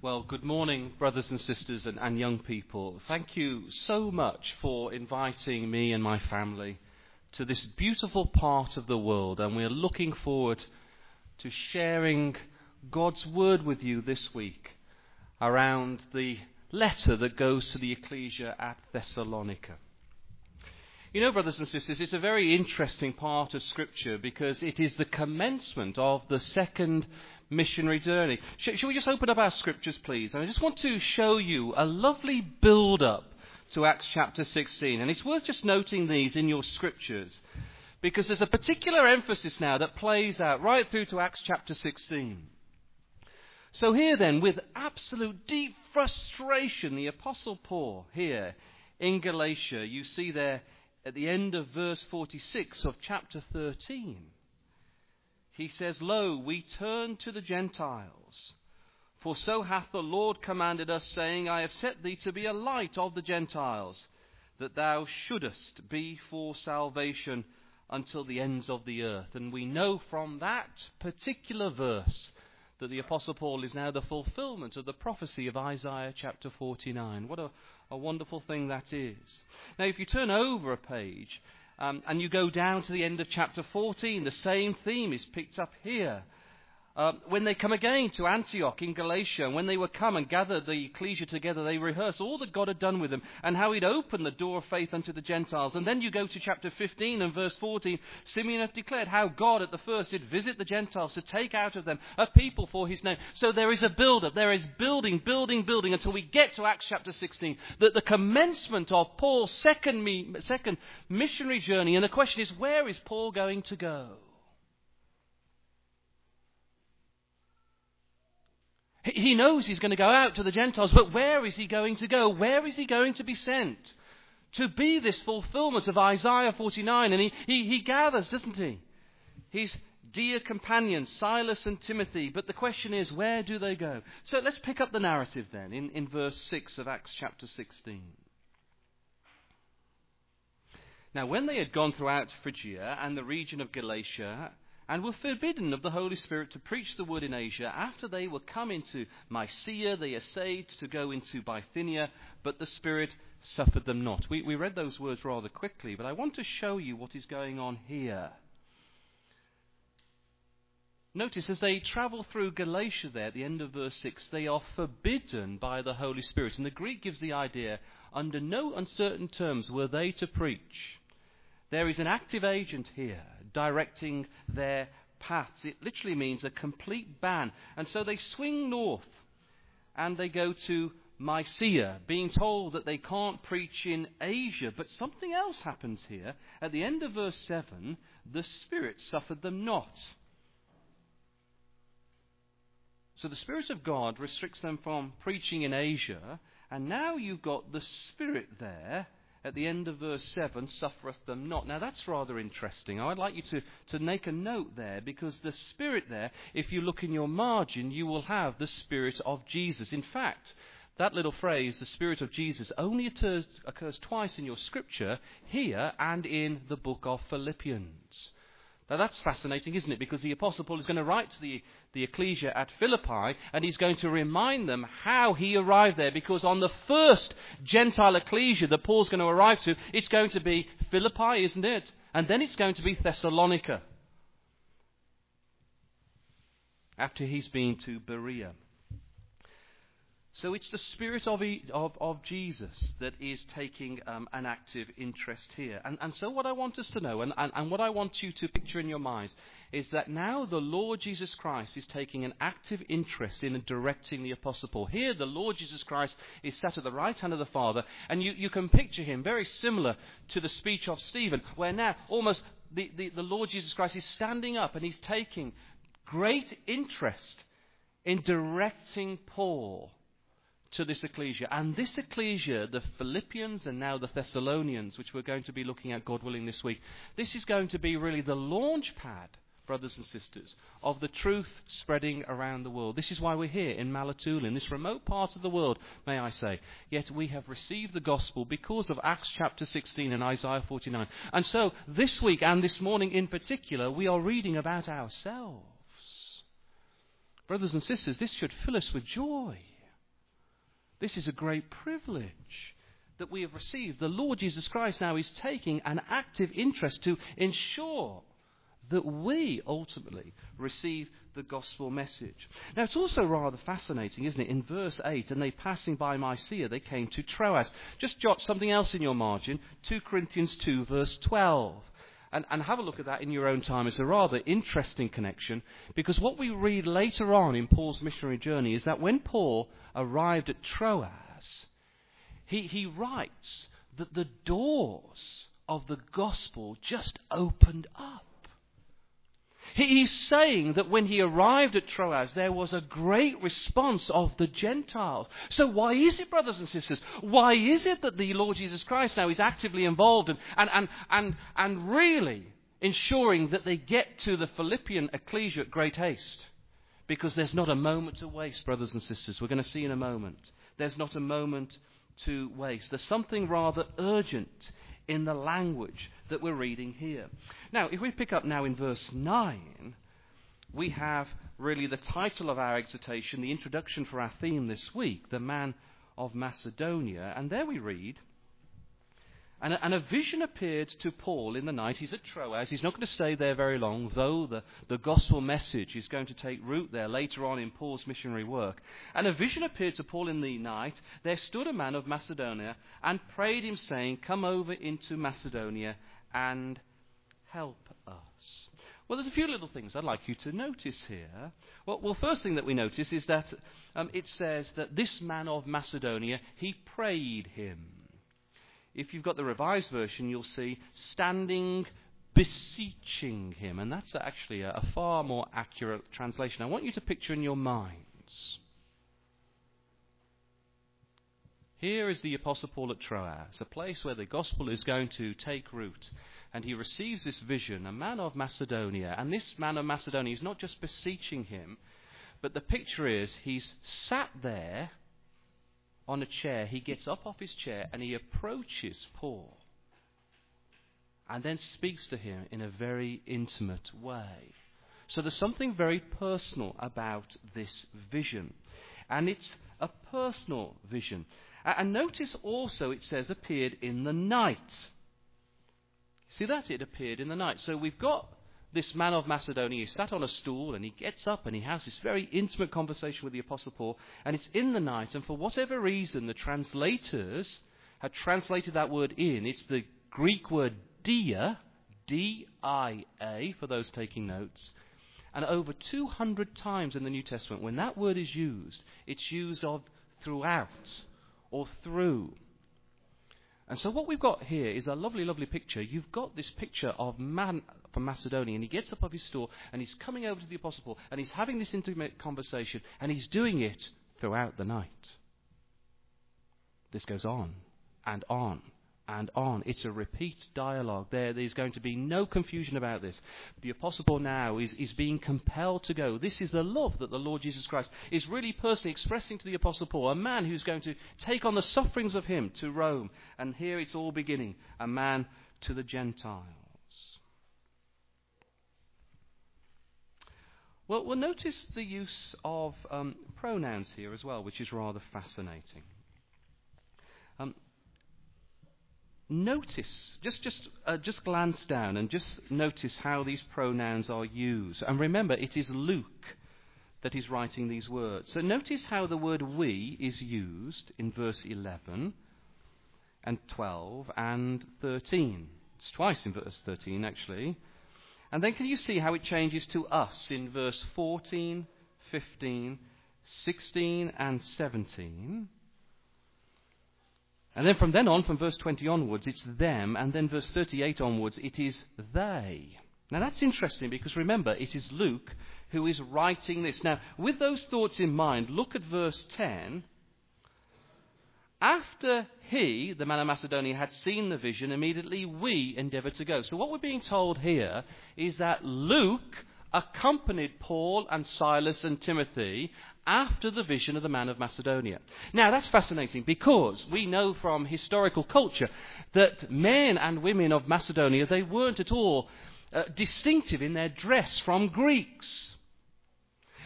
Well, good morning, brothers and sisters and, and, young people. Thank you so much for inviting me and my family to this beautiful part of the world, and we're looking forward to sharing God's Word with you this week around the letter that goes to the ecclesia at Thessalonica. You know, brothers and sisters, it's a very interesting part of Scripture because it is the commencement of the second missionary journey. Sh- shall we just open up our scriptures, please? And I just want to show you a lovely build up to Acts chapter 16. And it's worth just noting these in your scriptures because there's a particular emphasis now that plays out right through to Acts chapter 16. So, here then, with absolute deep frustration, the Apostle Paul here in Galatia, you see there at the end of verse 46 of chapter 13 he says, Lo, we turn to the Gentiles. For so hath the Lord commanded us, saying, I have set thee to be a light of the Gentiles, that thou shouldest be for salvation until the ends of the earth. And we know from that particular verse that the Apostle Paul is now the fulfillment of the prophecy of Isaiah chapter 49. What a, a wonderful thing that is. Now, if you turn over a page um, and you go down to the end of chapter 14, the same theme is picked up here. Uh, when they come again to Antioch in Galatia, and when they were come and gathered the ecclesia together, they rehearse all that God had done with them and how he'd opened the door of faith unto the Gentiles. And then you go to chapter 15 and verse 14. Simeon hath declared how God at the first did visit the Gentiles to take out of them a people for his name. So there is a build up. There is building, building, building until we get to Acts chapter 16. That the commencement of Paul's second, me, second missionary journey. And the question is, where is Paul going to go? He knows he's going to go out to the Gentiles, but where is he going to go? Where is he going to be sent? To be this fulfillment of Isaiah 49. And he, he, he gathers, doesn't he? His dear companions, Silas and Timothy. But the question is, where do they go? So let's pick up the narrative then in, in verse 6 of Acts chapter 16. Now, when they had gone throughout Phrygia and the region of Galatia, and were forbidden of the Holy Spirit to preach the word in Asia. After they were come into Mysia, they essayed to go into Bithynia, but the Spirit suffered them not. We, we read those words rather quickly, but I want to show you what is going on here. Notice as they travel through Galatia there at the end of verse 6, they are forbidden by the Holy Spirit. And the Greek gives the idea under no uncertain terms were they to preach. There is an active agent here directing their paths. It literally means a complete ban. And so they swing north and they go to Mysia, being told that they can't preach in Asia. But something else happens here. At the end of verse 7, the Spirit suffered them not. So the Spirit of God restricts them from preaching in Asia, and now you've got the Spirit there at the end of verse 7, suffereth them not. Now that's rather interesting. I'd like you to, to make a note there because the Spirit there, if you look in your margin, you will have the Spirit of Jesus. In fact, that little phrase, the Spirit of Jesus, only occurs, occurs twice in your scripture, here and in the book of Philippians. Now that's fascinating, isn't it? Because the Apostle Paul is going to write to the, the ecclesia at Philippi and he's going to remind them how he arrived there. Because on the first Gentile ecclesia that Paul's going to arrive to, it's going to be Philippi, isn't it? And then it's going to be Thessalonica. After he's been to Berea. So it's the Spirit of, of, of Jesus that is taking um, an active interest here. And, and so, what I want us to know, and, and, and what I want you to picture in your minds, is that now the Lord Jesus Christ is taking an active interest in directing the Apostle Paul. Here, the Lord Jesus Christ is sat at the right hand of the Father, and you, you can picture him very similar to the speech of Stephen, where now almost the, the, the Lord Jesus Christ is standing up and he's taking great interest in directing Paul to this ecclesia. And this ecclesia, the Philippians and now the Thessalonians, which we're going to be looking at, God willing, this week, this is going to be really the launch pad, brothers and sisters, of the truth spreading around the world. This is why we're here in Malatoula, in this remote part of the world, may I say. Yet we have received the gospel because of Acts chapter 16 and Isaiah 49. And so this week and this morning in particular, we are reading about ourselves. Brothers and sisters, this should fill us with joy. This is a great privilege that we have received. The Lord Jesus Christ now is taking an active interest to ensure that we ultimately receive the gospel message. Now, it's also rather fascinating, isn't it? In verse 8, and they passing by Mysia, they came to Troas. Just jot something else in your margin 2 Corinthians 2, verse 12. And, and, have a look at that in your own time. It's a rather interesting connection because what we read later on in Paul's missionary journey is that when Paul arrived at Troas, he, he writes that the doors of the gospel just opened up. He's saying that when he arrived at Troas, there was a great response of the Gentiles. So, why is it, brothers and sisters? Why is it that the Lord Jesus Christ now is actively involved and, and, and, and, and really ensuring that they get to the Philippian ecclesia at great haste? Because there's not a moment to waste, brothers and sisters. We're going to see in a moment. There's not a moment to waste. There's something rather urgent in the language that we're reading here. Now, if we pick up now in verse 9, we have really the title of our exhortation, the introduction for our theme this week, the man of Macedonia. And there we read, and a, and a, vision appeared to Paul in the night. He's at Troas. He's not going to stay there very long, though the, the gospel message is going to take root there later on in Paul's missionary work. And a vision appeared to Paul in the night. There stood a man of Macedonia and prayed him, saying, Come over into Macedonia and help us. Well, there's a few little things I'd like you to notice here. Well, well first thing that we notice is that um, it says that this man of Macedonia, he prayed him. If you've got the revised version, you'll see standing beseeching him. And that's actually a, a far more accurate translation. I want you to picture in your minds. Here is the Apostle Paul at Troas, a place where the gospel is going to take root. And he receives this vision, a man of Macedonia. And this man of Macedonia is not just beseeching him, but the picture is he's sat there on a chair, he gets up off his chair and he approaches Paul and then speaks to him in a very intimate way. So there's something very personal about this vision. And it's a personal vision. And notice also it says appeared in the night. See that? It appeared in the night. So we've got this man of Macedonia, he sat on a stool and he gets up and he has this very intimate conversation with the Apostle Paul, and it's in the night, and for whatever reason, the translators had translated that word in. It's the Greek word dia, D I A, for those taking notes. And over 200 times in the New Testament, when that word is used, it's used of throughout or through. And so what we've got here is a lovely, lovely picture. You've got this picture of man from Macedonia, and he gets up off his stool, and he's coming over to the Apostle Paul, and he's having this intimate conversation, and he's doing it throughout the night. This goes on and on and on. It's a repeat dialogue. There, there's going to be no confusion about this. The Apostle Paul now is, is being compelled to go. This is the love that the Lord Jesus Christ is really personally expressing to the Apostle Paul, a man who's going to take on the sufferings of him to Rome. And here it's all beginning a man to the Gentiles. Well, we'll notice the use of um, pronouns here as well, which is rather fascinating. Um, notice, just just uh, just glance down and just notice how these pronouns are used. And remember, it is Luke that is writing these words. So notice how the word we is used in verse 11 and 12 and 13. It's twice in verse 13, actually. And then can you see how it changes to us in verse 14, 15, 16, and 17? And then from then on, from verse 20 onwards, it's them, and then verse 38 onwards, it is they. Now that's interesting because remember, it is Luke who is writing this. Now, with those thoughts in mind, look at verse 10. After he, the man of Macedonia, had seen the vision, immediately we endeavored to go. So, what we're being told here is that Luke accompanied Paul and Silas and Timothy after the vision of the man of Macedonia. Now, that's fascinating because we know from historical culture that men and women of Macedonia, they weren't at all uh, distinctive in their dress from Greeks.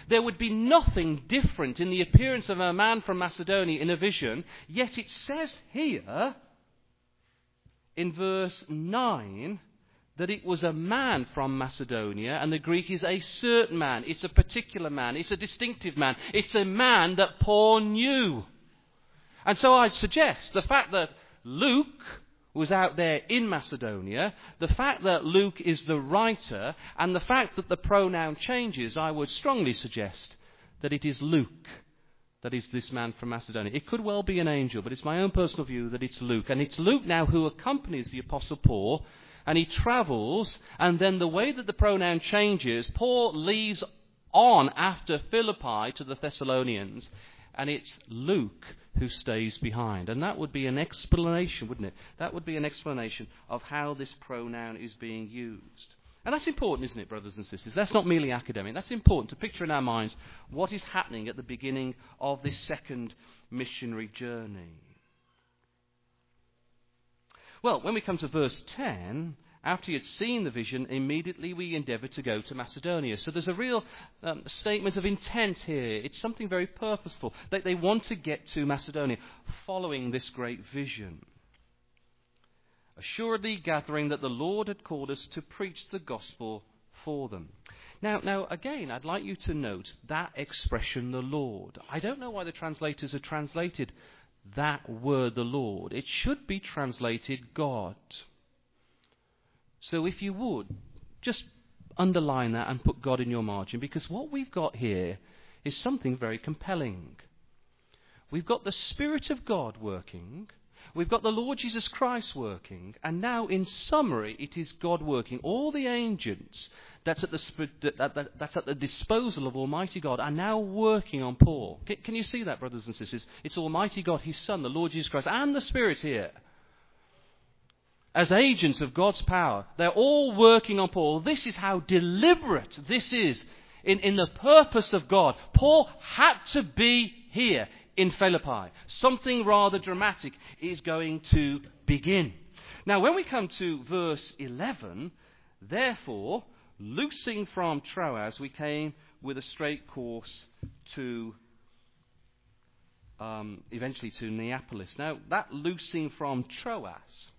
There would be nothing different in the appearance of a man from Macedonia in a vision, yet it says here in verse 9 that it was a man from Macedonia, and the Greek is a certain man. It's a particular man. It's a distinctive man. It's a man that Paul knew. And so I'd suggest the fact that Luke was out there in Macedonia, the fact that Luke is the writer, and the fact that the pronoun changes, I would strongly suggest that it is Luke that is this man from Macedonia. It could well be an angel, but it's my own personal view that it's Luke. And it's Luke now who accompanies the Apostle Paul, and he travels, and then the way that the pronoun changes, Paul leaves on after Philippi to the Thessalonians, and it's Luke who stays behind. And that would be an explanation, wouldn't it? That would be an explanation of how this pronoun is being used. And that's important, isn't it, brothers and sisters? That's not merely academic. That's important to picture in our minds what is happening at the beginning of this second missionary journey. Well, when we come to verse 10, after he had seen the vision, immediately we endeavour to go to Macedonia. So there's a real um, statement of intent here. It's something very purposeful. They, they want to get to Macedonia following this great vision. Assuredly gathering that the Lord had called us to preach the gospel for them. Now, now, again, I'd like you to note that expression, the Lord. I don't know why the translators have translated that word, the Lord. It should be translated God. So if you would, just underline that and put God in your margin because what we've got here is something very compelling. We've got the Spirit of God working. We've got the Lord Jesus Christ working, and now, in summary, it is God working. All the agents that's at the, that's at the disposal of Almighty God are now working on Paul. Can you see that, brothers and sisters? It's Almighty God, His Son, the Lord Jesus Christ, and the Spirit here as agents of God's power. They're all working on Paul. This is how deliberate this is in, in the purpose of God. Paul had to be here in Philippi. Something rather dramatic is going to begin. Now, when we come to verse 11, therefore, loosing from Troas, we came with a straight course to um, eventually to Neapolis. Now, that loosing from Troas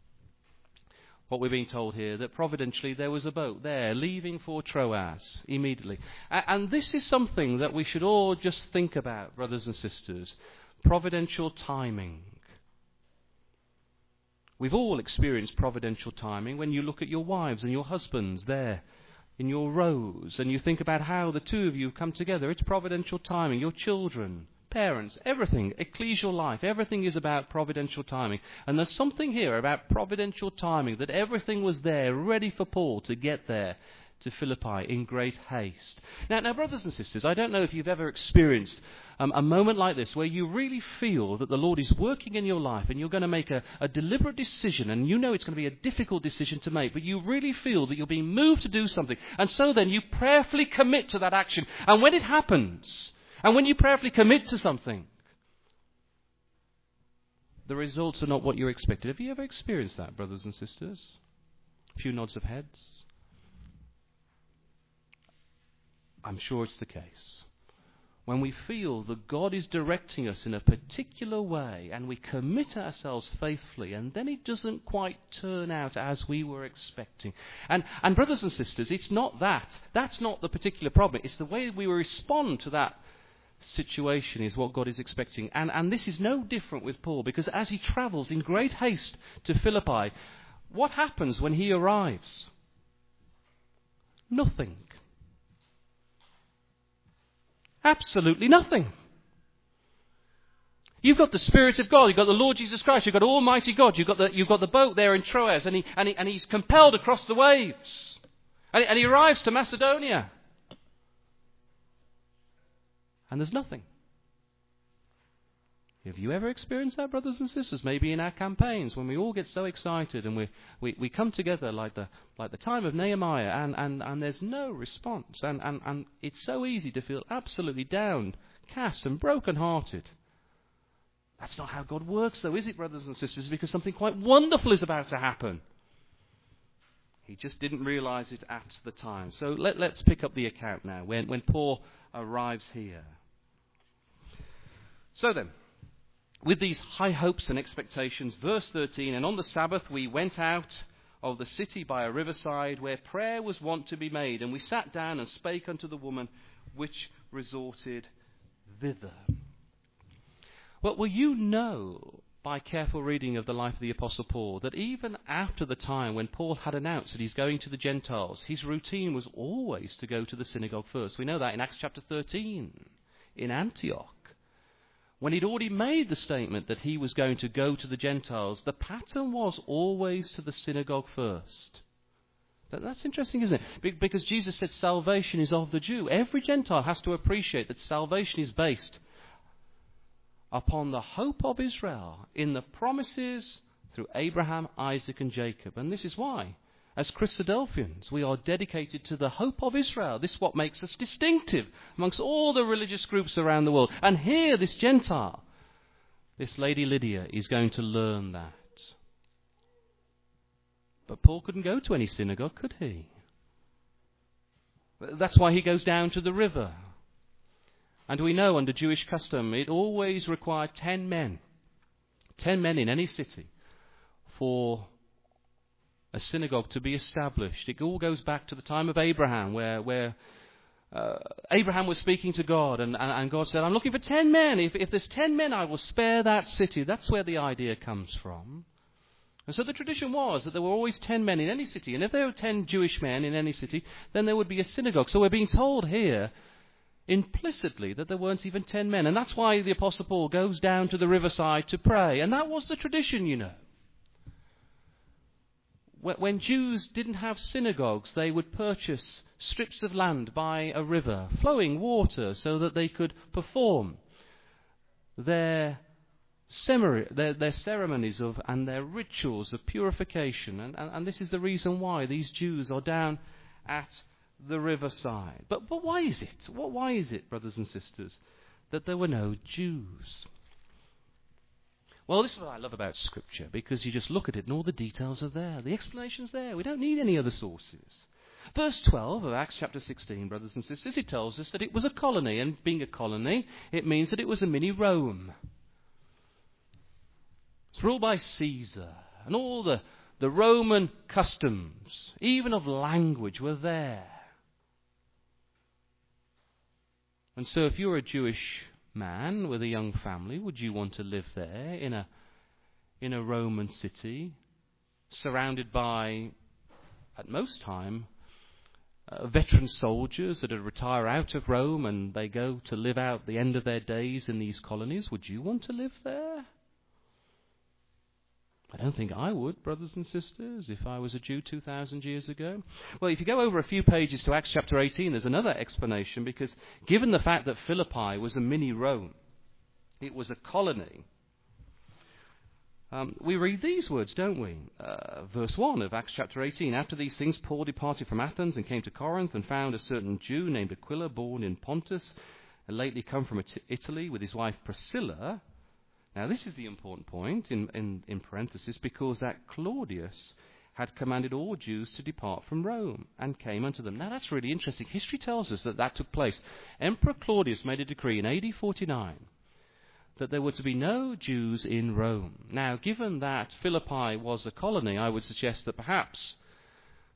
what we're being told here, that providentially there was a boat there leaving for Troas immediately. And this is something that we should all just think about, brothers and sisters. Providential timing. We've all experienced providential timing when you look at your wives and your husbands there in your rows and you think about how the two of you have come together. It's providential timing. Your children, parents, everything, ecclesial life, everything is about providential timing. And there's something here about providential timing that everything was there, ready for Paul to get there to Philippi in great haste. Now, now brothers and sisters, I don't know if you've ever experienced um, a moment like this where you really feel that the Lord is working in your life and you're going to make a, a deliberate decision and you know it's going to be a difficult decision to make, but you really feel that you're being moved to do something. And so then you prayerfully commit to that action. And when it happens, and when you prayerfully commit to something, the results are not what you expected. Have you ever experienced that, brothers and sisters? A few nods of heads. I'm sure it's the case. When we feel that God is directing us in a particular way and we commit ourselves faithfully, and then it doesn't quite turn out as we were expecting. And, and brothers and sisters, it's not that. That's not the particular problem. It's the way we respond to that situation is what God is expecting. And, and this is no different with Paul because as he travels in great haste to Philippi, what happens when he arrives? Nothing. Absolutely nothing. You've got the Spirit of God, you've got the Lord Jesus Christ, you've got Almighty God, you've got the, you've got the boat there in Troas, and, he, and, he, and he's compelled across the waves. And, and he arrives to Macedonia and there's nothing. Have you ever experienced that, brothers and sisters? Maybe in our campaigns when we all get so excited and we, we, we come together like the, like the time of Nehemiah and, and, and there's no response. And, and, and it's so easy to feel absolutely down, cast, and broken hearted. That's not how God works, though, is it, brothers and sisters? Because something quite wonderful is about to happen. He just didn't realize it at the time. So let, us pick up the account now when, when Paul arrives here. So then, with these high hopes and expectations, verse 13, and on the Sabbath we went out of the city by a riverside where prayer was wont to be made, and we sat down and spake unto the woman which resorted thither. Well, well, you know by careful reading of the life of the Apostle Paul that even after the time when Paul had announced that he's going to the Gentiles, his routine was always to go to the synagogue first. We know that in Acts chapter 13 in Antioch. When he'd already made the statement that he was going to go to the Gentiles, the pattern was always to the synagogue first. That's interesting, isn't it? Because Jesus said salvation is of the Jew. Every Gentile has to appreciate that salvation is based upon the hope of Israel in the promises through Abraham, Isaac, and Jacob. And this is why, as Christadelphians, we are dedicated to the hope of Israel. This is what makes us distinctive amongst all the religious groups around the world. And here, this Gentile, this lady Lydia, is going to learn that. But Paul couldn't go to any synagogue, could he? That's why he goes down to the river and we know under Jewish custom it always required ten men, ten men in any city, for a synagogue to be established. It all goes back to the time of Abraham, where, where uh, Abraham was speaking to God, and, and, and, God said, I'm looking for ten men. If, if there's ten men, I will spare that city. That's where the idea comes from. And so the tradition was that there were always ten men in any city, and if there were ten Jewish men in any city, then there would be a synagogue. So we're being told here implicitly that there weren't even ten men. And that's why the Apostle Paul goes down to the riverside to pray. And that was the tradition, you know. When Jews didn't have synagogues, they would purchase strips of land by a river, flowing water, so that they could perform their, ceremonies of, and their rituals of purification. And, and, and this is the reason why these Jews are down at the riverside. But, but why is it? What, why is it, brothers and sisters, that there were no Jews? Well, this is what I love about Scripture, because you just look at it and all the details are there. The explanation's there. We don't need any other sources. Verse 12 of Acts chapter 16, brothers and sisters, it tells us that it was a colony, and being a colony, it means that it was a mini Rome. It's ruled by Caesar, and all the, the Roman customs, even of language, were there. And so, if you're a Jewish man with a young family, would you want to live there in a, in a Roman city, surrounded by, at most time, uh, veteran soldiers that retire out of Rome and they go to live out the end of their days in these colonies? Would you want to live there? I don't think I would, brothers and sisters, if I was a Jew 2,000 years ago. Well, if you go over a few pages to Acts chapter 18, there's another explanation because given the fact that Philippi was a mini Rome, it was a colony. Um, we read these words, don't we? Uh, verse 1 of Acts chapter 18. After these things, Paul departed from Athens and came to Corinth and found a certain Jew named Aquila, born in Pontus, and lately come from Italy with his wife Priscilla now, this is the important point in, in, in parenthesis because that Claudius had commanded all Jews to depart from Rome and came unto them. Now, that's really interesting. History tells us that that took place. Emperor Claudius made a decree in AD 49 that there were to be no Jews in Rome. Now, given that Philippi was a colony, I would suggest that perhaps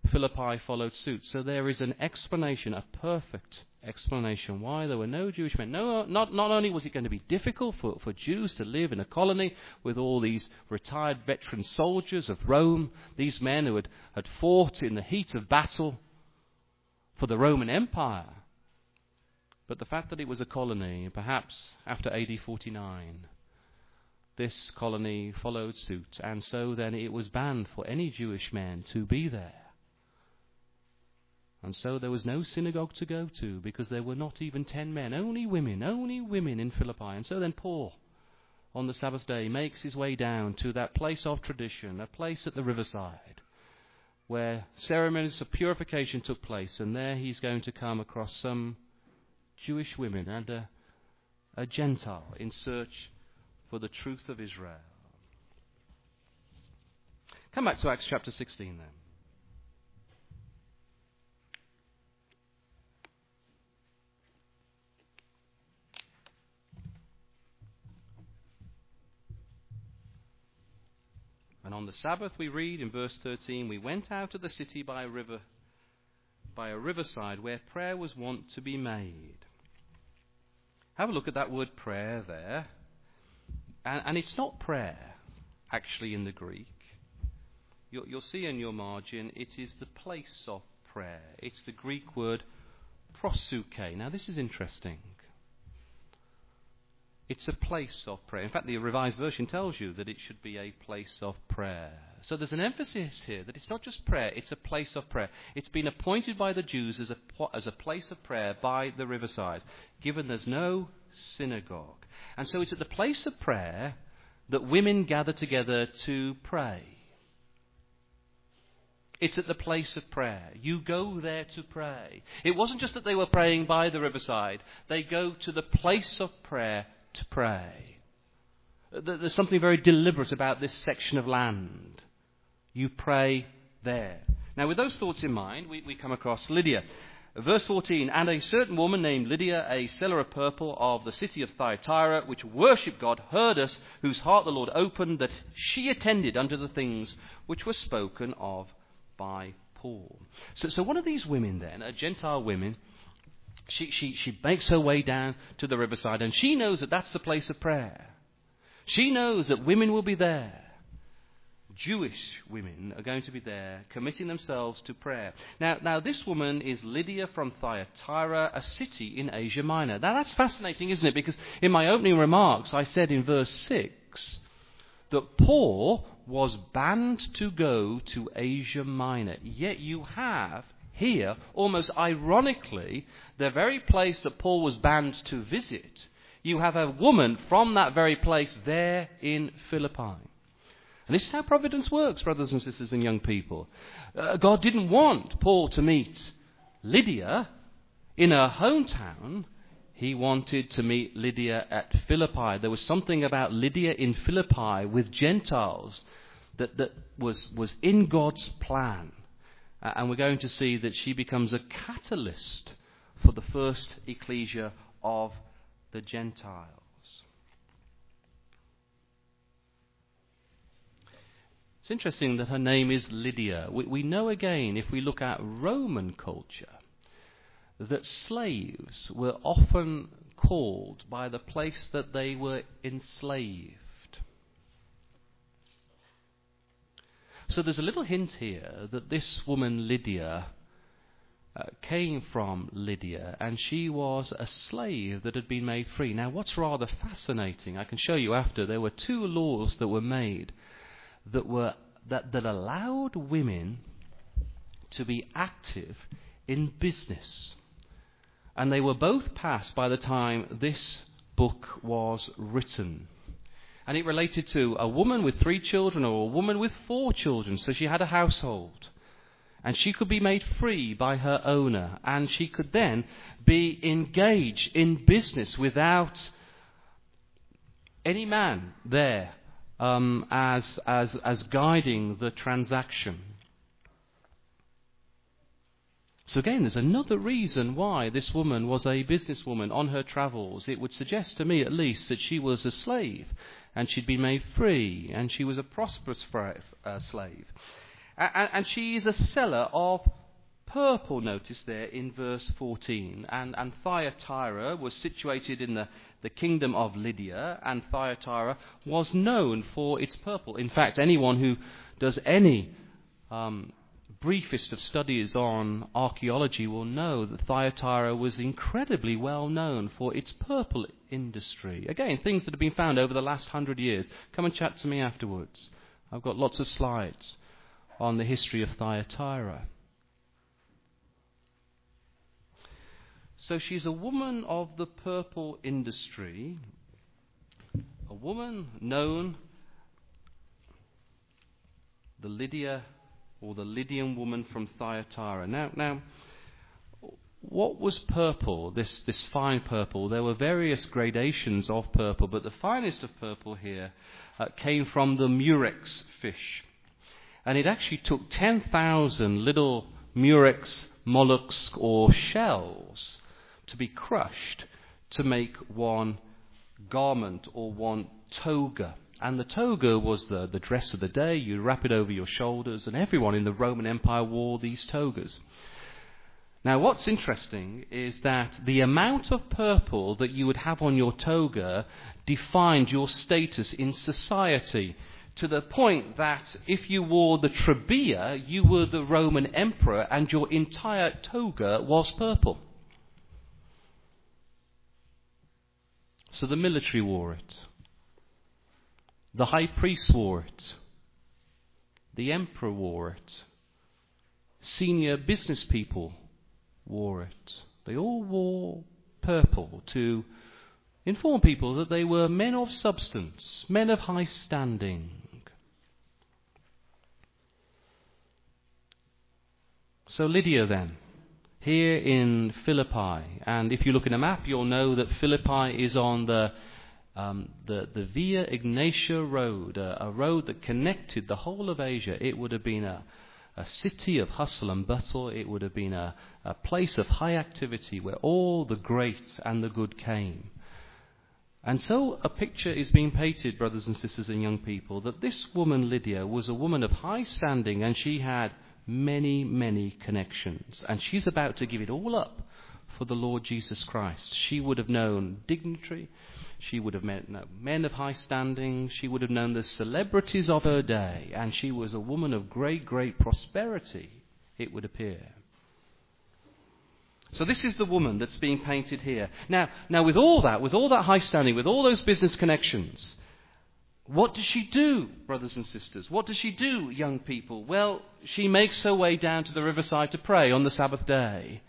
Philippi followed suit. So there is an explanation, a perfect explanation why there were no Jewish men. No, not, not only was it going to be difficult for, for Jews to live in a colony with all these retired veteran soldiers of Rome, these men who had, had fought in the heat of battle for the Roman Empire, but the fact that it was a colony, perhaps after AD 49, this colony followed suit, and so then it was banned for any Jewish man to be there. And so there was no synagogue to go to because there were not even ten men, only women, only women in Philippi. And so then Paul, on the Sabbath day, makes his way down to that place of tradition, a place at the riverside, where ceremonies of purification took place. And there he's going to come across some Jewish women and a, a Gentile in search for the truth of Israel. Come back to Acts chapter 16 then. On the Sabbath, we read in verse 13, we went out of the city by a river, by a riverside where prayer was wont to be made. Have a look at that word prayer there. And, and it's not prayer, actually, in the Greek. You'll, you'll see in your margin, it is the place of prayer. It's the Greek word proseuche. Now, this is interesting. It's a place of prayer. In fact, the Revised Version tells you that it should be a place of prayer. So there's an emphasis here that it's not just prayer, it's a place of prayer. It's been appointed by the Jews as a, as a place of prayer by the riverside, given there's no synagogue. And so it's at the place of prayer that women gather together to pray. It's at the place of prayer. You go there to pray. It wasn't just that they were praying by the riverside, they go to the place of prayer to pray. There's something very deliberate about this section of land. You pray there. Now, with those thoughts in mind, we, we come across Lydia. Verse 14 And a certain woman named Lydia, a seller of purple of the city of Thyatira, which worshipped God, heard us, whose heart the Lord opened, that she attended unto the things which were spoken of by Paul. So, so one of these women, then, a Gentile woman, she, she, she makes her way down to the riverside and she knows that that's the place of prayer. She knows that women will be there. Jewish women are going to be there committing themselves to prayer. Now, now this woman is Lydia from Thyatira, a city in Asia Minor. Now that's fascinating, isn't it? Because in my opening remarks I said in verse 6 that Paul was banned to go to Asia Minor. Yet you have here, almost ironically, the very place that Paul was banned to visit, you have a woman from that very place there in Philippi. And this is how providence works, brothers and sisters and young people. Uh, God didn't want Paul to meet Lydia in her hometown. He wanted to meet Lydia at Philippi. There was something about Lydia in Philippi with Gentiles that, that was, was in God's plan. Uh, and we're going to see that she becomes a catalyst for the first ecclesia of the Gentiles. It's interesting that her name is Lydia. We, we know again, if we look at Roman culture, that slaves were often called by the place that they were enslaved. So there's a little hint here that this woman, Lydia, uh, came from Lydia, and she was a slave that had been made free. Now, what's rather fascinating, I can show you after, there were two laws that were made that, were, that, that allowed women to be active in business. And they were both passed by the time this book was written and it related to a woman with three children or a woman with four children. So she had a household. And she could be made free by her owner, and she could then be engaged in business without any man there um, as, as, as guiding the transaction. So again, there's another reason why this woman was a businesswoman on her travels. It would suggest to me, at least, that she was a slave and she'd been made free, and she was a prosperous uh, slave. And, and she is a seller of purple, notice there in verse 14. And, and Thyatira was situated in the, the kingdom of Lydia, and Thyatira was known for its purple. In fact, anyone who does any um, briefest of studies on archaeology will know that Thyatira was incredibly well known for its purple industry. Again, things that have been found over the last hundred years. Come and chat to me afterwards. I've got lots of slides on the history of Thyatira. So she's a woman of the purple industry, a woman known, the Lydia or the Lydian woman from Thyatira. Now, now, what was purple? This this fine purple. There were various gradations of purple, but the finest of purple here uh, came from the murex fish, and it actually took ten thousand little murex mollusks or shells to be crushed to make one garment or one toga. And the toga was the, the dress of the day. You wrap it over your shoulders, and everyone in the Roman Empire wore these togas. Now, what's interesting is that the amount of purple that you would have on your toga defined your status in society to the point that if you wore the trabea, you were the Roman emperor and your entire toga was purple. So the military wore it. The high priest wore it. The emperor wore it. Senior business people wore it. They all wore purple to inform people that they were men of substance, men of high standing. So, Lydia then, here in Philippi, and if you look in a map, you'll know that Philippi is on the, um, the, the Via Egnatia Road, a, a road that connected the whole of Asia. It would have been a, a city of hustle and bustle. It would have been a, a place of high activity where all the great and the good came. And so a picture is being painted, brothers and sisters and young people, that this woman, Lydia, was a woman of high standing and she had many, many connections. And she's about to give it all up for the Lord Jesus Christ. She would have known dignitary. She would have met no, men of high standing. She would have known the celebrities of her day. And she was a woman of great, great prosperity, it would appear. So this is the woman that's being painted here. Now, now with all that, with all that high standing, with all those business connections, what does she do, brothers and sisters? What does she do, young people? Well, she makes her way down to the riverside to pray on the Sabbath day.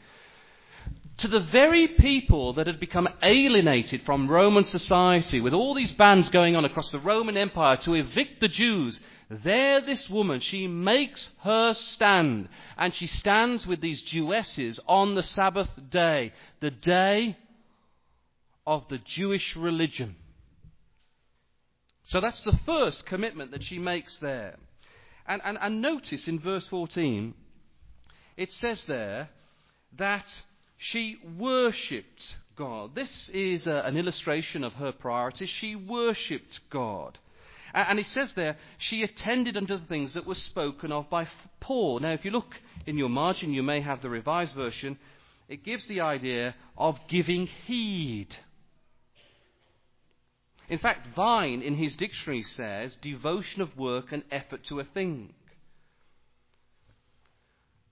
To the very people that had become alienated from Roman society, with all these bans going on across the Roman Empire to evict the Jews, there this woman, she makes her stand. And she stands with these Jewesses on the Sabbath day, the day of the Jewish religion. So that's the first commitment that she makes there. And, and, and notice in verse 14, it says there that she worshipped God. This is a, an illustration of her priorities. She worshipped God. And it says there, she attended unto the things that were spoken of by Paul. Now, if you look in your margin, you may have the revised version. It gives the idea of giving heed. In fact, Vine in his dictionary says devotion of work and effort to a thing.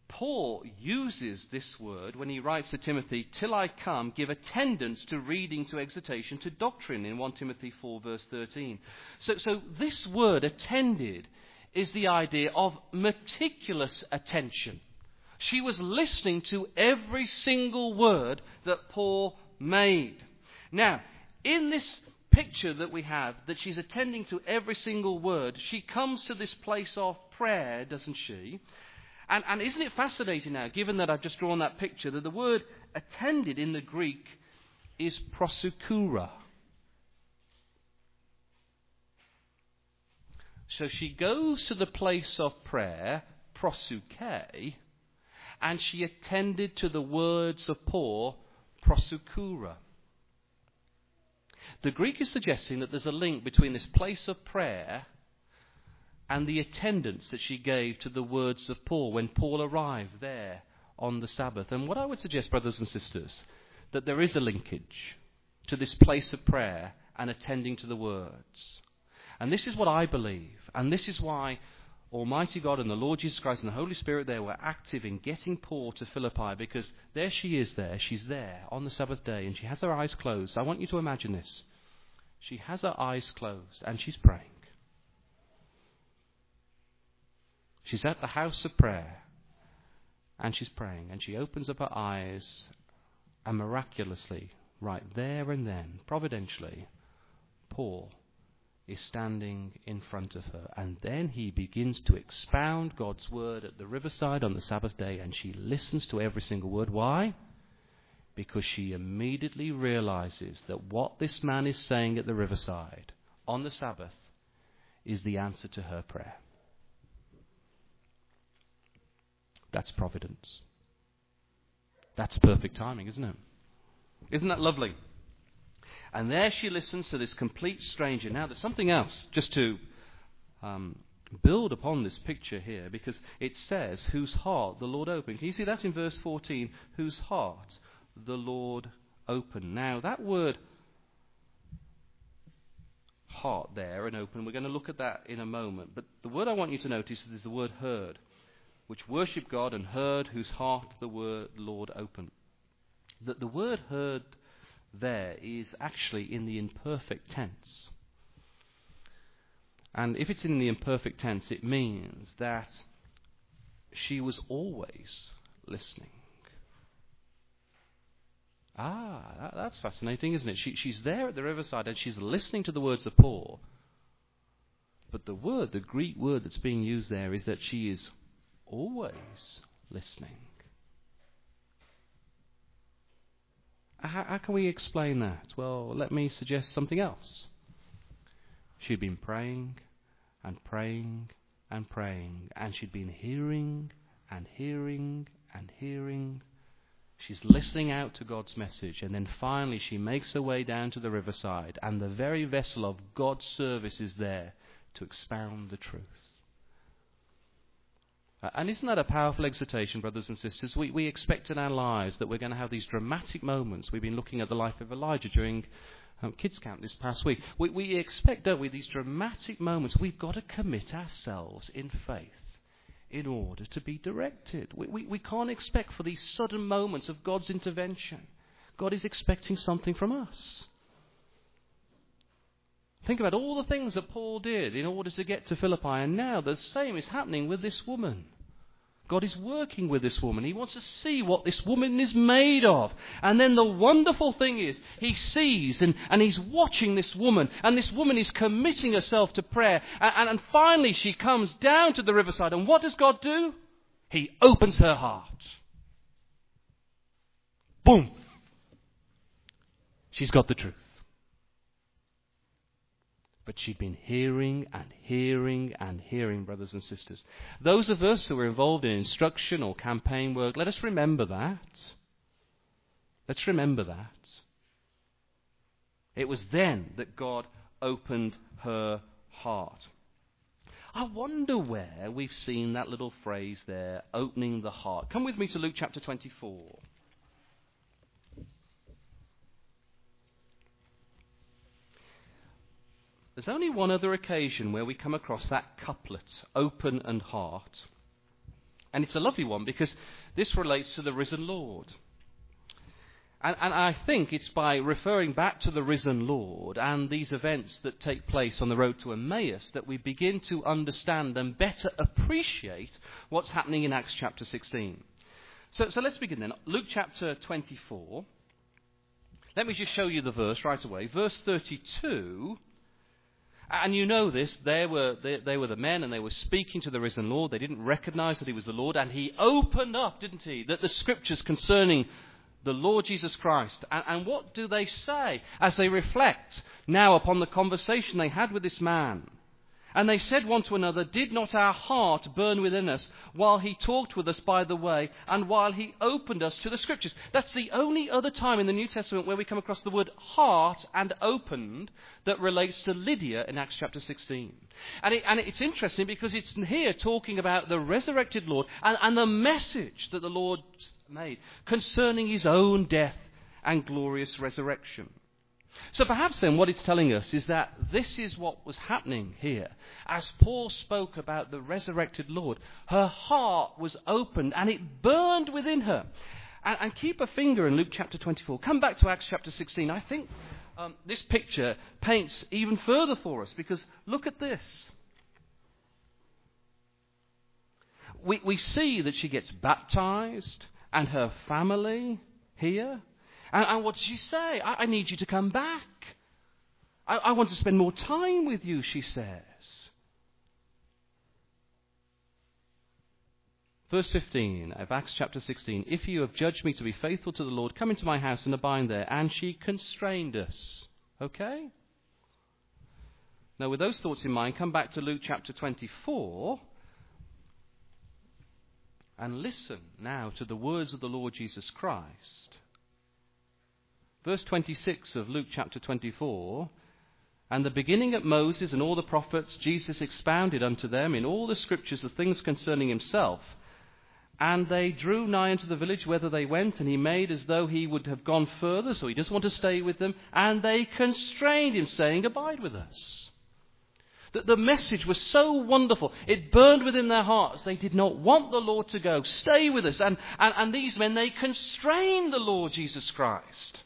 Paul uses this word when he writes to Timothy, Till I come, give attendance to reading, to exhortation, to doctrine, in 1 Timothy 4, verse 13. So, so this word, attended, is the idea of meticulous attention. She was listening to every single word that Paul made. Now, in this picture that we have, that she's attending to every single word, she comes to this place of prayer, doesn't she? And, and isn't it fascinating now, given that I've just drawn that picture, that the word attended in the Greek is prosukura. So she goes to the place of prayer, proseuche, and she attended to the words of Paul, prosukura. The Greek is suggesting that there's a link between this place of prayer and the attendance that she gave to the words of Paul when Paul arrived there on the Sabbath. And what I would suggest, brothers and sisters, that there is a linkage to this place of prayer and attending to the words. And this is what I believe. And this is why Almighty God and the Lord Jesus Christ and the Holy Spirit there were active in getting Paul to Philippi because there she is there. She's there on the Sabbath day and she has her eyes closed. I want you to imagine this. She has her eyes closed and she's praying. She's at the house of prayer and she's praying and she opens up her eyes and miraculously, right there and then, providentially, Paul is standing in front of her. And then he begins to expound God's word at the riverside on the Sabbath day, and she listens to every single word. Why? Because she immediately realizes that what this man is saying at the riverside on the Sabbath is the answer to her prayer. That's providence. That's perfect timing, isn't it? Isn't that lovely? And there she listens to this complete stranger. Now, there's something else, just to um, build upon this picture here, because it says, whose heart the Lord opened. Can you see that in verse 14? Whose heart the Lord opened. Now, that word heart there and open, we're going to look at that in a moment. But the word I want you to notice is the word heard, which worship God and heard, whose heart the word Lord opened. That the word heard there is actually in the imperfect tense. And if it's in the imperfect tense, it means that she was always listening. Ah, that, that's fascinating, isn't it? She, she's there at the riverside and she's listening to the words of Paul. But the word, the Greek word that's being used there, is that she is always listening. How, how can we explain that? Well, let me suggest something else. She'd been praying and praying and praying, and she'd been hearing and hearing and hearing. She's listening out to God's message, and then finally she makes her way down to the riverside, and the very vessel of God's service is there to expound the truth. Uh, and isn't that a powerful exhortation, brothers and sisters? We, we expect in our lives that we're going to have these dramatic moments. We've been looking at the life of Elijah during um, kids camp this past week. We, we expect, don't we, these dramatic moments. We've got to commit ourselves in faith in order to be directed. We, we, we can't expect for these sudden moments of God's intervention. God is expecting something from us. Think about all the things that Paul did in order to get to Philippi, and now the same is happening with this woman. God is working with this woman. He wants to see what this woman is made of. And then the wonderful thing is, he sees and, and he's watching this woman, and this woman is committing herself to prayer. And, and, and finally, she comes down to the riverside, and what does God do? He opens her heart. Boom! She's got the truth. But she'd been hearing and hearing and hearing, brothers and sisters. Those of us who are involved in instruction or campaign work, let us remember that. Let's remember that. It was then that God opened her heart. I wonder where we've seen that little phrase there, opening the heart. Come with me to Luke chapter 24. There's only one other occasion where we come across that couplet, open and heart. And it's a lovely one because this relates to the risen Lord. And, and, I think it's by referring back to the risen Lord and these events that take place on the road to Emmaus that we begin to understand and better appreciate what's happening in Acts chapter 16. So, so let's begin then. Luke chapter 24. Let me just show you the verse right away. Verse 32 and you know this, they were, they, they, were the men and they were speaking to the risen Lord. They didn't recognize that he was the Lord. And he opened up, didn't he, that the scriptures concerning the Lord Jesus Christ. And, and what do they say as they reflect now upon the conversation they had with this man? And they said one to another, Did not our heart burn within us while he talked with us by the way and while he opened us to the scriptures? That's the only other time in the New Testament where we come across the word heart and opened that relates to Lydia in Acts chapter 16. And, it, and it's interesting because it's here talking about the resurrected Lord and, and the message that the Lord made concerning his own death and glorious resurrection. So perhaps then what it's telling us is that this is what was happening here. As Paul spoke about the resurrected Lord, her heart was opened and it burned within her. And, and keep a finger in Luke chapter 24. Come back to Acts chapter 16. I think um, this picture paints even further for us because look at this. We, we see that she gets baptized and her family here. And, and what does she say? I, I, need you to come back. I, I want to spend more time with you, she says. Verse 15 of Acts chapter 16 If you have judged me to be faithful to the Lord, come into my house and abide there. And she constrained us. Okay? Now, with those thoughts in mind, come back to Luke chapter 24 and listen now to the words of the Lord Jesus Christ Verse 26 of Luke chapter 24 And the beginning at Moses and all the prophets, Jesus expounded unto them in all the scriptures the things concerning himself. And they drew nigh unto the village whither they went, and he made as though he would have gone further, so he doesn't want to stay with them. And they constrained him, saying, Abide with us. That the message was so wonderful. It burned within their hearts. They did not want the Lord to go. Stay with us. And, and, and these men, they constrained the Lord Jesus Christ.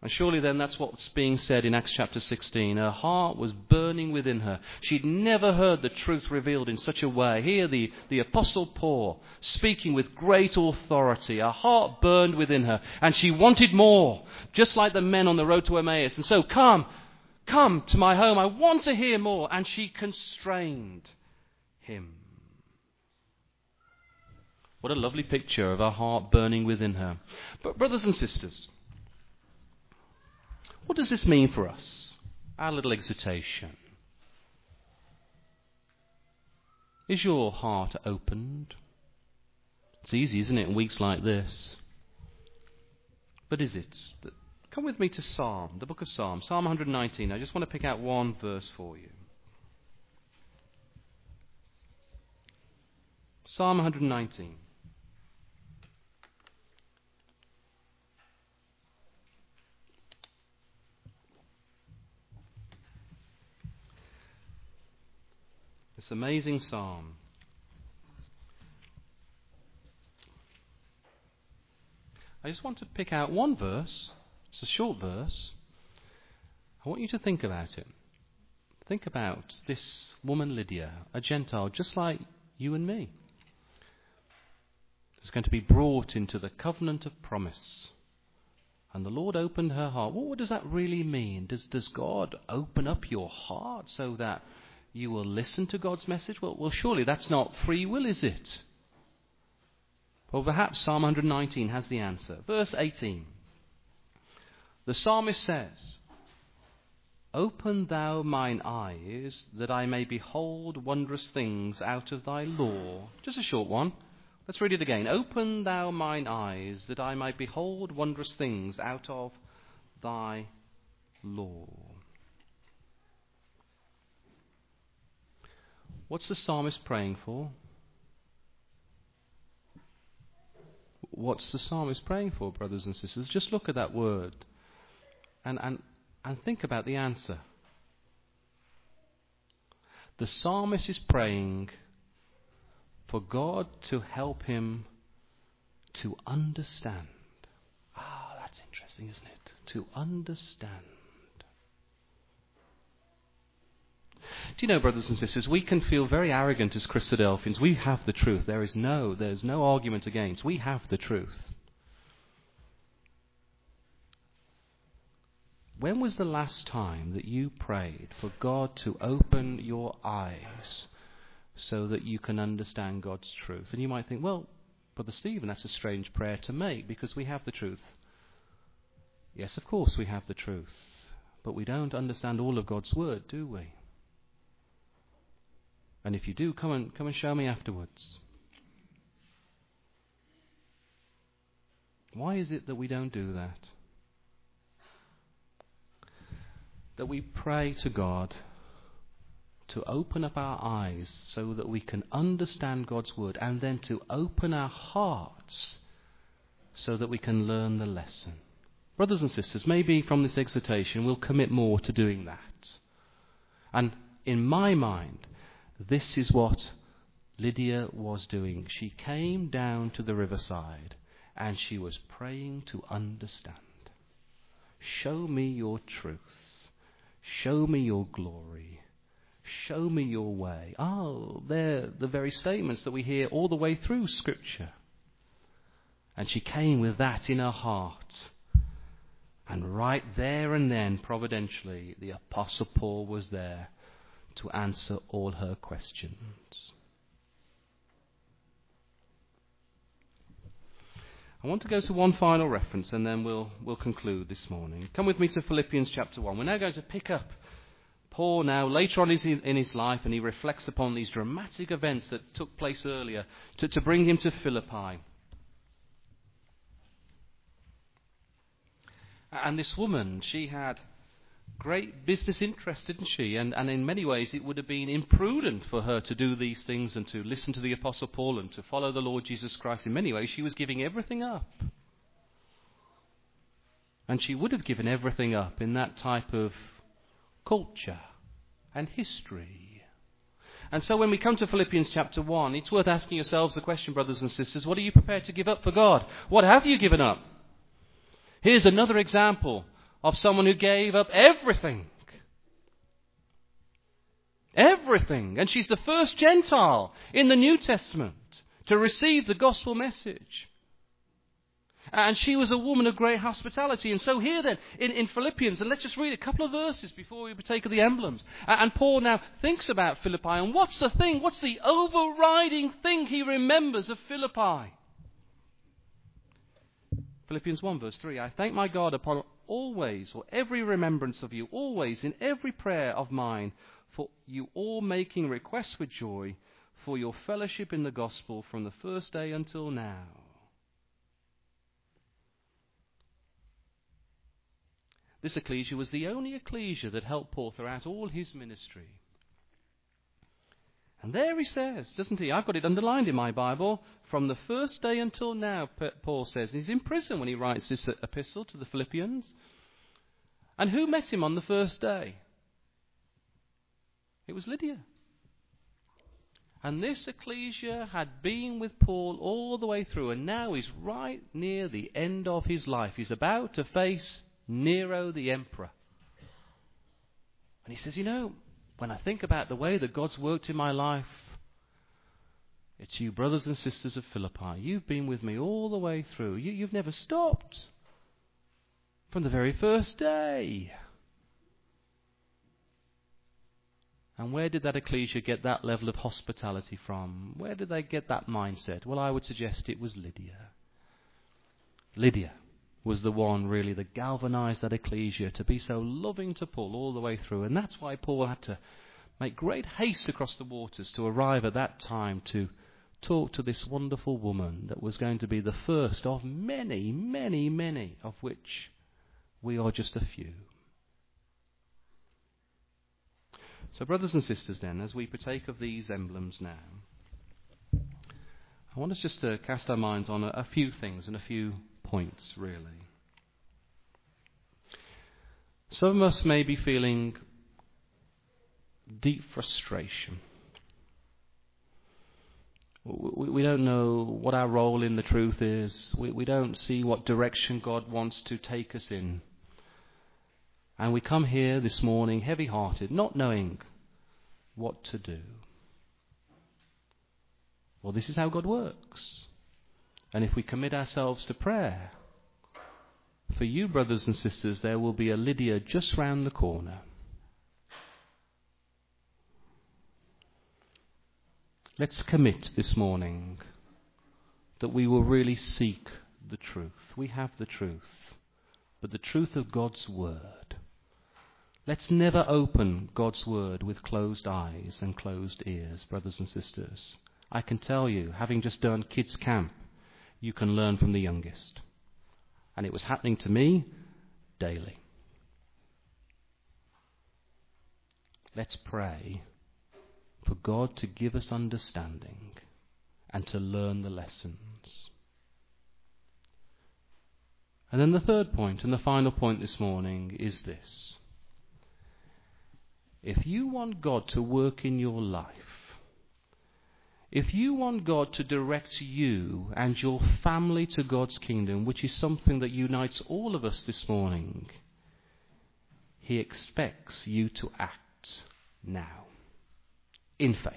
And surely then that's what's being said in Acts chapter 16. Her heart was burning within her. She'd never heard the truth revealed in such a way. Here, the, the Apostle Paul speaking with great authority. Her heart burned within her, and she wanted more, just like the men on the road to Emmaus. And so, come, come to my home. I want to hear more. And she constrained him. What a lovely picture of her heart burning within her. But, brothers and sisters, what does this mean for us? Our little exhortation. Is your heart opened? It's easy, isn't it, in weeks like this? But is it? Come with me to Psalm, the book of Psalm, Psalm 119. I just want to pick out one verse for you. Psalm 119. This amazing psalm. I just want to pick out one verse. It's a short verse. I want you to think about it. Think about this woman Lydia, a Gentile just like you and me. Who's going to be brought into the covenant of promise. And the Lord opened her heart. What does that really mean? Does, does God open up your heart so that you will listen to God's message? Well, well, surely that's not free will, is it? Well, perhaps Psalm 119 has the answer. Verse 18. The psalmist says, Open thou mine eyes, that I may behold wondrous things out of thy law. Just a short one. Let's read it again. Open thou mine eyes, that I may behold wondrous things out of thy law. What's the psalmist praying for? What's the psalmist praying for, brothers and sisters? Just look at that word and, and, and think about the answer. The psalmist is praying for God to help him to understand. Ah, that's interesting, isn't it? To understand. Do you know, brothers and sisters, we can feel very arrogant as Christadelphians. We have the truth. There is no, there's no argument against. We have the truth. When was the last time that you prayed for God to open your eyes so that you can understand God's truth? And you might think, well, Brother Stephen, that's a strange prayer to make because we have the truth. Yes, of course we have the truth. But we don't understand all of God's word, do we? And if you do, come and, come and show me afterwards. Why is it that we don't do that? That we pray to God to open up our eyes so that we can understand God's Word and then to open our hearts so that we can learn the lesson. Brothers and sisters, maybe from this exhortation we'll commit more to doing that. And in my mind, this is what Lydia was doing. She came down to the riverside and she was praying to understand. Show me your truth. Show me your glory. Show me your way. Oh, they're the very statements that we hear all the way through Scripture. And she came with that in her heart. And right there and then, providentially, the Apostle Paul was there to answer all her questions. I want to go to one final reference and then we'll, we'll conclude this morning. Come with me to Philippians chapter 1. We're now going to pick up Paul now later on in his life and he reflects upon these dramatic events that took place earlier to, to bring him to Philippi. And this woman, she had great business interest, didn't she? And, and in many ways, it would have been imprudent for her to do these things and to listen to the Apostle Paul and to follow the Lord Jesus Christ. In many ways, she was giving everything up. And she would have given everything up in that type of culture and history. And so when we come to Philippians chapter 1, it's worth asking yourselves the question, brothers and sisters, what are you prepared to give up for God? What have you given up? Here's another example of someone who gave up everything. Everything. And she's the first Gentile in the New Testament to receive the gospel message. And she was a woman of great hospitality. And so here then, in, in Philippians, and let's just read a couple of verses before we partake of the emblems. And Paul now thinks about Philippi, and what's the thing? What's the overriding thing he remembers of Philippi? Philippians 1 verse 3, I thank my God upon always, or every remembrance of you, always, in every prayer of mine, for you all making requests with joy for your fellowship in the gospel from the first day until now. This ecclesia was the only ecclesia that helped Paul throughout all his ministry. And there he says, doesn't he? I've got it underlined in my Bible. From the first day until now, Paul says. he's in prison when he writes this epistle to the Philippians. And who met him on the first day? It was Lydia. And this ecclesia had been with Paul all the way through, and now he's right near the end of his life. He's about to face Nero the emperor. And he says, You know, when I think about the way that God's worked in my life, it's you, brothers and sisters of Philippi. You've been with me all the way through. You, you've never stopped from the very first day. And where did that ecclesia get that level of hospitality from? Where did they get that mindset? Well, I would suggest it was Lydia. Lydia was the one really that galvanized that ecclesia to be so loving to Paul all the way through. And that's why Paul had to make great haste across the waters to arrive at that time to talk to this wonderful woman that was going to be the first of many, many, many, of which we are just a few. So, brothers and sisters, then, as we partake of these emblems now, I want us just to cast our minds on a, a few things and a few points, really. Some of us may be feeling deep frustration. We, don't know what our role in the truth is. We don't see what direction God wants to take us in. And we come here this morning heavy hearted, not knowing what to do. Well, this is how God works. And if we commit ourselves to prayer, for you, brothers and sisters, there will be a Lydia just round the corner. Let's commit this morning that we will really seek the truth. We have the truth, but the truth of God's Word. Let's never open God's Word with closed eyes and closed ears, brothers and sisters. I can tell you, having just done kids' camp, you can learn from the youngest. And it was happening to me daily. Let's pray for God to give us understanding and to learn the lessons. And then the third point and the final point this morning is this. If you want God to work in your life, if you want God to direct you and your family to God's kingdom, which is something that unites all of us this morning, He expects you to act now in faith.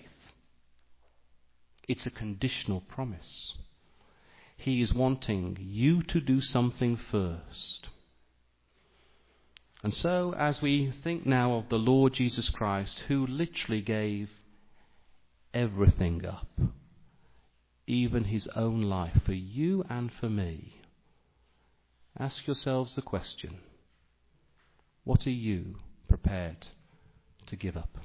It's a conditional promise. He is wanting you to do something first. And so, as we think now of the Lord Jesus Christ, who literally gave everything up, even his own life, for you and for me. Ask yourselves the question what are you prepared to give up?